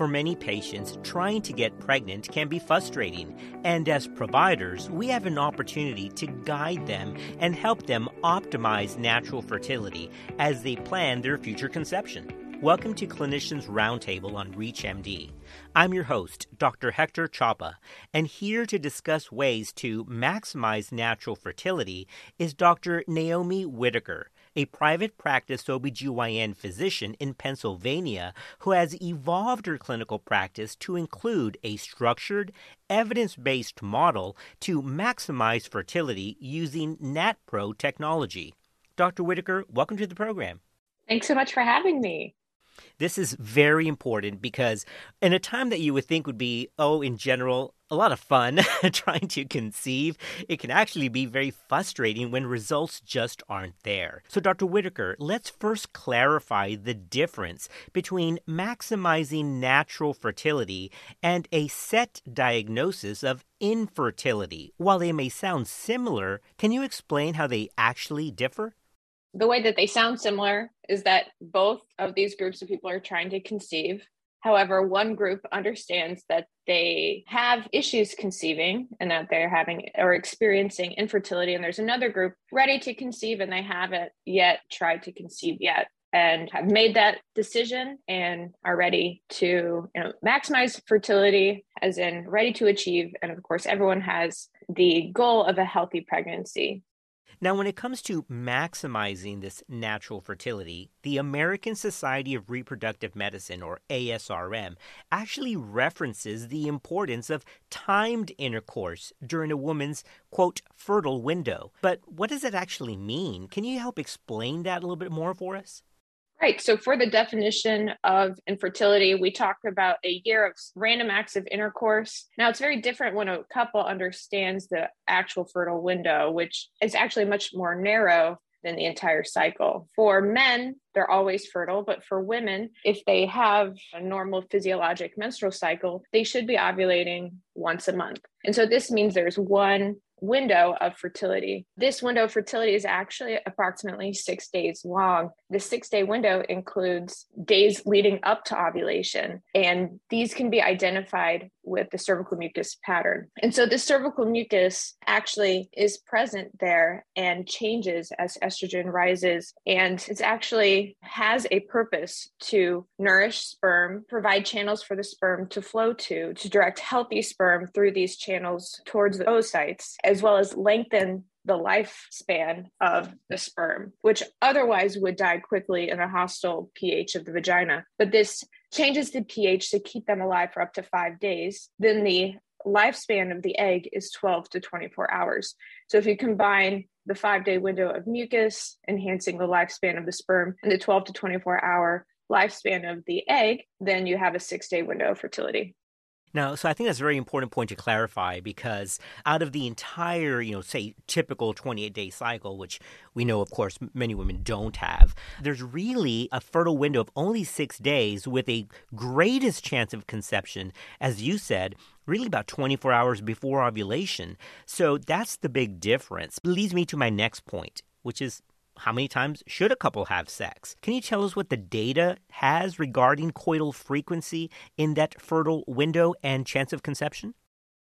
For many patients, trying to get pregnant can be frustrating, and as providers, we have an opportunity to guide them and help them optimize natural fertility as they plan their future conception. Welcome to Clinicians Roundtable on ReachMD. I'm your host, Dr. Hector Chapa, and here to discuss ways to maximize natural fertility is Dr. Naomi Whitaker a private practice OBGYN physician in Pennsylvania who has evolved her clinical practice to include a structured, evidence based model to maximize fertility using NaPro technology. Dr. Whitaker, welcome to the program. Thanks so much for having me. This is very important because in a time that you would think would be, oh, in general, a lot of fun trying to conceive, it can actually be very frustrating when results just aren't there. So, Dr. Whitaker, let's first clarify the difference between maximizing natural fertility and a set diagnosis of infertility. While they may sound similar, can you explain how they actually differ? The way that they sound similar is that both of these groups of people are trying to conceive. However, one group understands that they have issues conceiving and that they're having or experiencing infertility. And there's another group ready to conceive and they haven't yet tried to conceive yet and have made that decision and are ready to you know maximize fertility as in ready to achieve and of course everyone has the goal of a healthy pregnancy now, when it comes to maximizing this natural fertility, the American Society of Reproductive Medicine, or ASRM, actually references the importance of timed intercourse during a woman's, quote, fertile window. But what does that actually mean? Can you help explain that a little bit more for us? Right. So, for the definition of infertility, we talk about a year of random acts of intercourse. Now, it's very different when a couple understands the actual fertile window, which is actually much more narrow than the entire cycle. For men, they're always fertile, but for women, if they have a normal physiologic menstrual cycle, they should be ovulating once a month. And so this means there's one window of fertility. This window of fertility is actually approximately six days long. The six day window includes days leading up to ovulation, and these can be identified with the cervical mucus pattern. And so the cervical mucus actually is present there and changes as estrogen rises. And it actually has a purpose to nourish sperm, provide channels for the sperm to flow to, to direct healthy sperm through these channels towards the oocytes, as well as lengthen the lifespan of the sperm, which otherwise would die quickly in a hostile pH of the vagina. But this changes the pH to keep them alive for up to five days. Then the lifespan of the egg is 12 to 24 hours. So if you combine the five day window of mucus, enhancing the lifespan of the sperm, and the 12 to 24 hour lifespan of the egg, then you have a six day window of fertility. Now, so I think that's a very important point to clarify because out of the entire, you know, say typical 28 day cycle, which we know, of course, many women don't have, there's really a fertile window of only six days with a greatest chance of conception, as you said, really about 24 hours before ovulation. So that's the big difference. Leads me to my next point, which is how many times should a couple have sex? Can you tell us what the data has regarding coital frequency in that fertile window and chance of conception?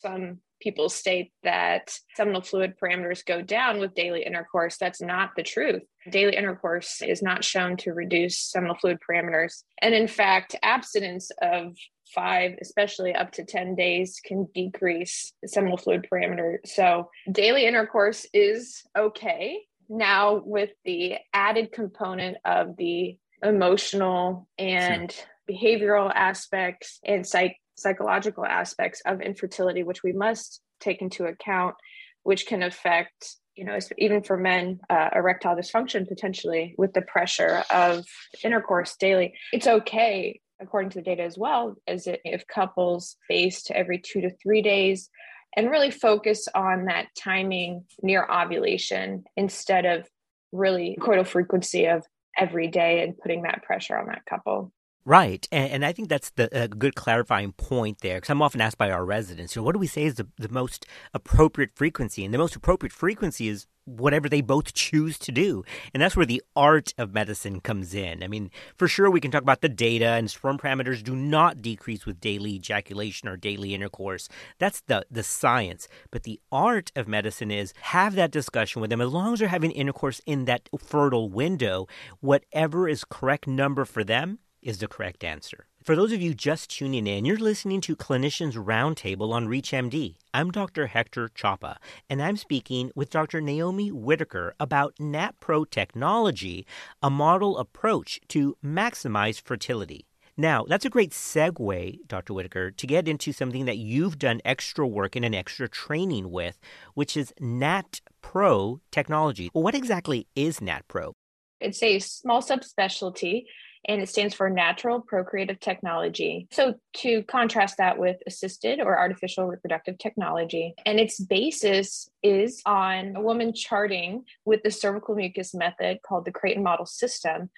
Some people state that seminal fluid parameters go down with daily intercourse. That's not the truth. Daily intercourse is not shown to reduce seminal fluid parameters. And in fact, abstinence of five, especially up to 10 days, can decrease seminal fluid parameter. So daily intercourse is okay now with the added component of the emotional and sure. behavioral aspects and psych- psychological aspects of infertility which we must take into account which can affect you know even for men uh, erectile dysfunction potentially with the pressure of intercourse daily it's okay according to the data as well as if couples face to every two to three days and really focus on that timing near ovulation instead of really coital frequency of every day and putting that pressure on that couple. Right. And, and, I think that's the, a good clarifying point there because I'm often asked by our residents, you know, what do we say is the, the most appropriate frequency? And the most appropriate frequency is whatever they both choose to do. And that's where the art of medicine comes in. I mean, for sure, we can talk about the data, and sperm parameters do not decrease with daily ejaculation or daily intercourse. That's the, the science. But the art of medicine is have that discussion with them. As long as they're having intercourse in that fertile window, whatever is correct number for them is the correct answer. For those of you just tuning in, you're listening to Clinicians Roundtable on ReachMD. I'm Dr. Hector Chapa, and I'm speaking with Dr. Naomi Whitaker about NaPro technology, a model approach to maximize fertility. Now, that's a great segue, Dr. Whitaker, to get into something that you've done extra work and an extra training with, which is NaPro technology. What exactly is NaPro? It's a small subspecialty and it stands for Natural Procreative Technology. So, to contrast that with assisted or artificial reproductive technology, and its basis is on a woman charting with the cervical mucus method called the Creighton Model System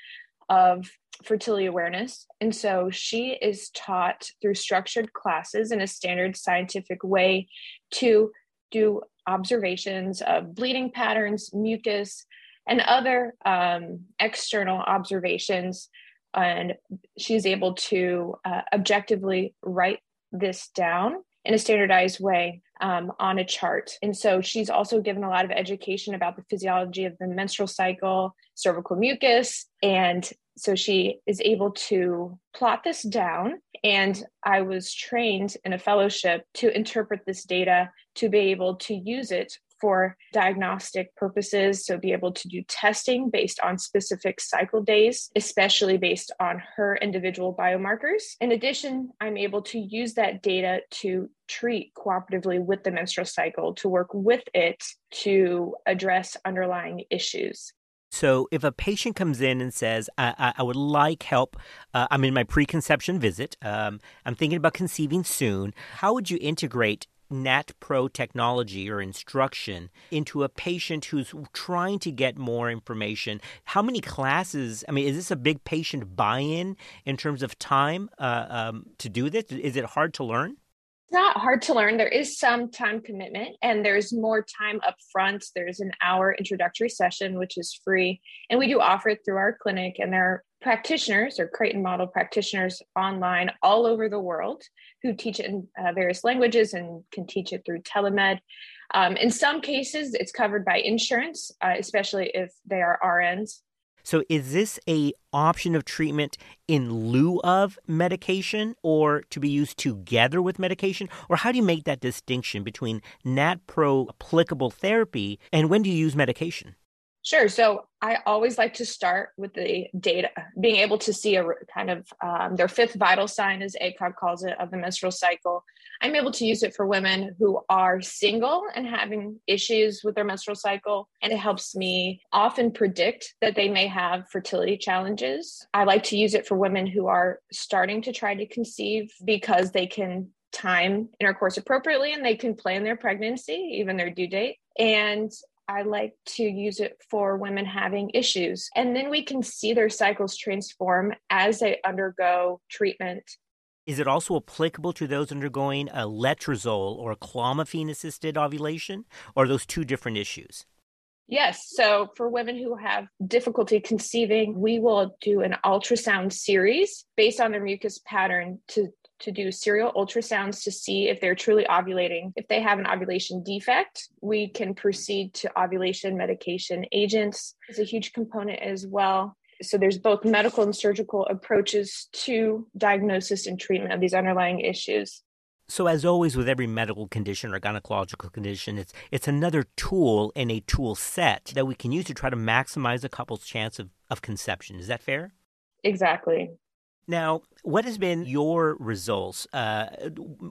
of fertility awareness. And so she is taught through structured classes in a standard scientific way to do observations of bleeding patterns, mucus, and other um, external observations and she's able to uh, objectively write this down in a standardized way um, on a chart. And so she's also given a lot of education about the physiology of the menstrual cycle, cervical mucus, and so she is able to plot this down. And I was trained in a fellowship to interpret this data to be able to use it for diagnostic purposes. So, be able to do testing based on specific cycle days, especially based on her individual biomarkers. In addition, I'm able to use that data to treat cooperatively with the menstrual cycle, to work with it to address underlying issues. So, if a patient comes in and says, I, I, I would like help, uh, I'm in my preconception visit, um, I'm thinking about conceiving soon, how would you integrate NaPro technology or instruction into a patient who's trying to get more information? How many classes? I mean, is this a big patient buy in in terms of time uh, um, to do this? Is it hard to learn? It's not hard to learn. There is some time commitment and there's more time up front. There's an hour introductory session, which is free. And we do offer it through our clinic. And there practitioners or Creighton model practitioners online all over the world who teach it in uh, various languages and can teach it through telemed. Um, in some cases, it's covered by insurance, uh, especially if they are RNs. So is this a option of treatment in lieu of medication or to be used together with medication? Or how do you make that distinction between NaPro applicable therapy and when do you use medication? Sure. So I always like to start with the data, being able to see a kind of um, their fifth vital sign, as ACOG calls it, of the menstrual cycle. I'm able to use it for women who are single and having issues with their menstrual cycle. And it helps me often predict that they may have fertility challenges. I like to use it for women who are starting to try to conceive because they can time intercourse appropriately and they can plan their pregnancy, even their due date. And I like to use it for women having issues. And then we can see their cycles transform as they undergo treatment. Is it also applicable to those undergoing a letrozole or clomiphene assisted ovulation? Or are those two different issues? Yes. So for women who have difficulty conceiving, we will do an ultrasound series based on their mucus pattern to to do serial ultrasounds to see if they're truly ovulating. If they have an ovulation defect, we can proceed to ovulation medication agents. It's a huge component as well. So there's both medical and surgical approaches to diagnosis and treatment of these underlying issues. So, as always, with every medical condition or gynecological condition, it's it's another tool in a tool set that we can use to try to maximize a couple's chance of, of conception. Is that fair? Exactly. Now, what has been your results? Uh,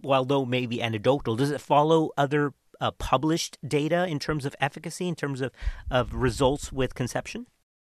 while though maybe anecdotal, does it follow other uh, published data in terms of efficacy, in terms of, of results with conception?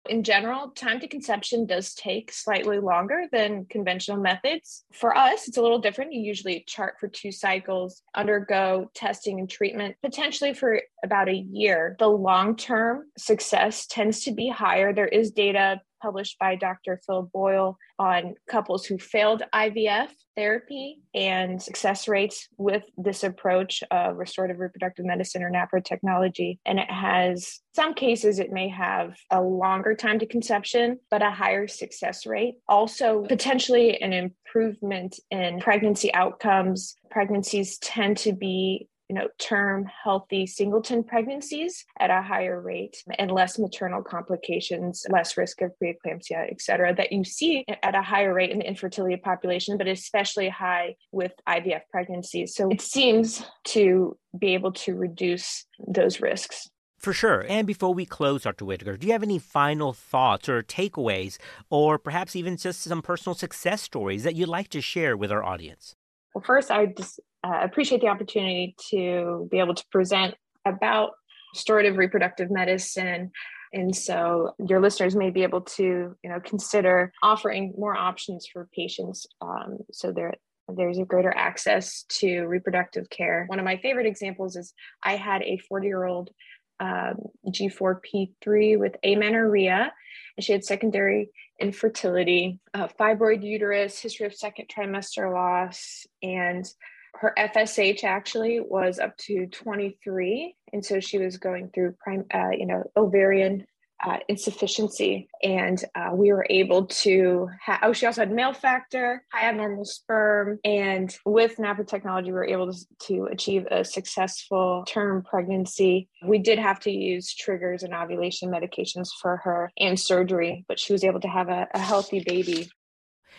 In general, time to conception does take slightly longer than conventional methods. For us, it's a little different. You usually chart for two cycles, undergo testing and treatment, potentially for about a year. The long term success tends to be higher. There is data published by Dr. Phil Boyle on couples who failed IVF therapy and success rates with this approach of restorative reproductive medicine or NAPRO technology. And it has some cases, it may have a longer time to conception, but a higher success rate. Also, potentially an improvement in pregnancy outcomes. Pregnancies tend to be you know, term healthy singleton pregnancies at a higher rate and less maternal complications, less risk of preeclampsia, et cetera, that you see at a higher rate in the infertility population, but especially high with IVF pregnancies. So it seems to be able to reduce those risks. For sure. And before we close, Dr. Whitaker, do you have any final thoughts or takeaways, or perhaps even just some personal success stories that you'd like to share with our audience? Well, first, I just uh, appreciate the opportunity to be able to present about restorative reproductive medicine. And so your listeners may be able to you know consider offering more options for patients um, so there there's a greater access to reproductive care. One of my favorite examples is i had a 40 year old um, g4p3 with amenorrhea. And she had secondary infertility uh, fibroid uterus history of second trimester loss and her FSH actually was up to 23, and so she was going through prime, uh, you know, ovarian uh, insufficiency, and uh, we were able to. Ha- oh, she also had male factor, high abnormal sperm, and with NaPro technology, we were able to, to achieve a successful term pregnancy. We did have to use triggers and ovulation medications for her and surgery, but she was able to have a, a healthy baby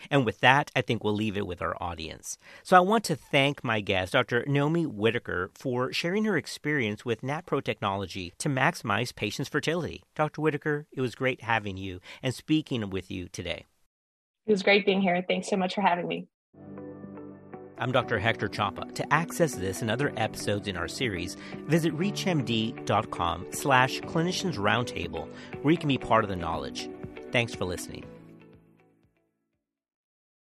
and with that, I think we'll leave it with our audience. So I want to thank my guest, Dr. Naomi Whitaker, for sharing her experience with NaPro technology to maximize patients' fertility. Dr. Whitaker, it was great having you and speaking with you today. It was great being here. Thanks so much for having me. I'm Dr. Hector Chapa. To access this and other episodes in our series, visit reachmd.com slash clinicians roundtable, where you can be part of the knowledge. Thanks for listening.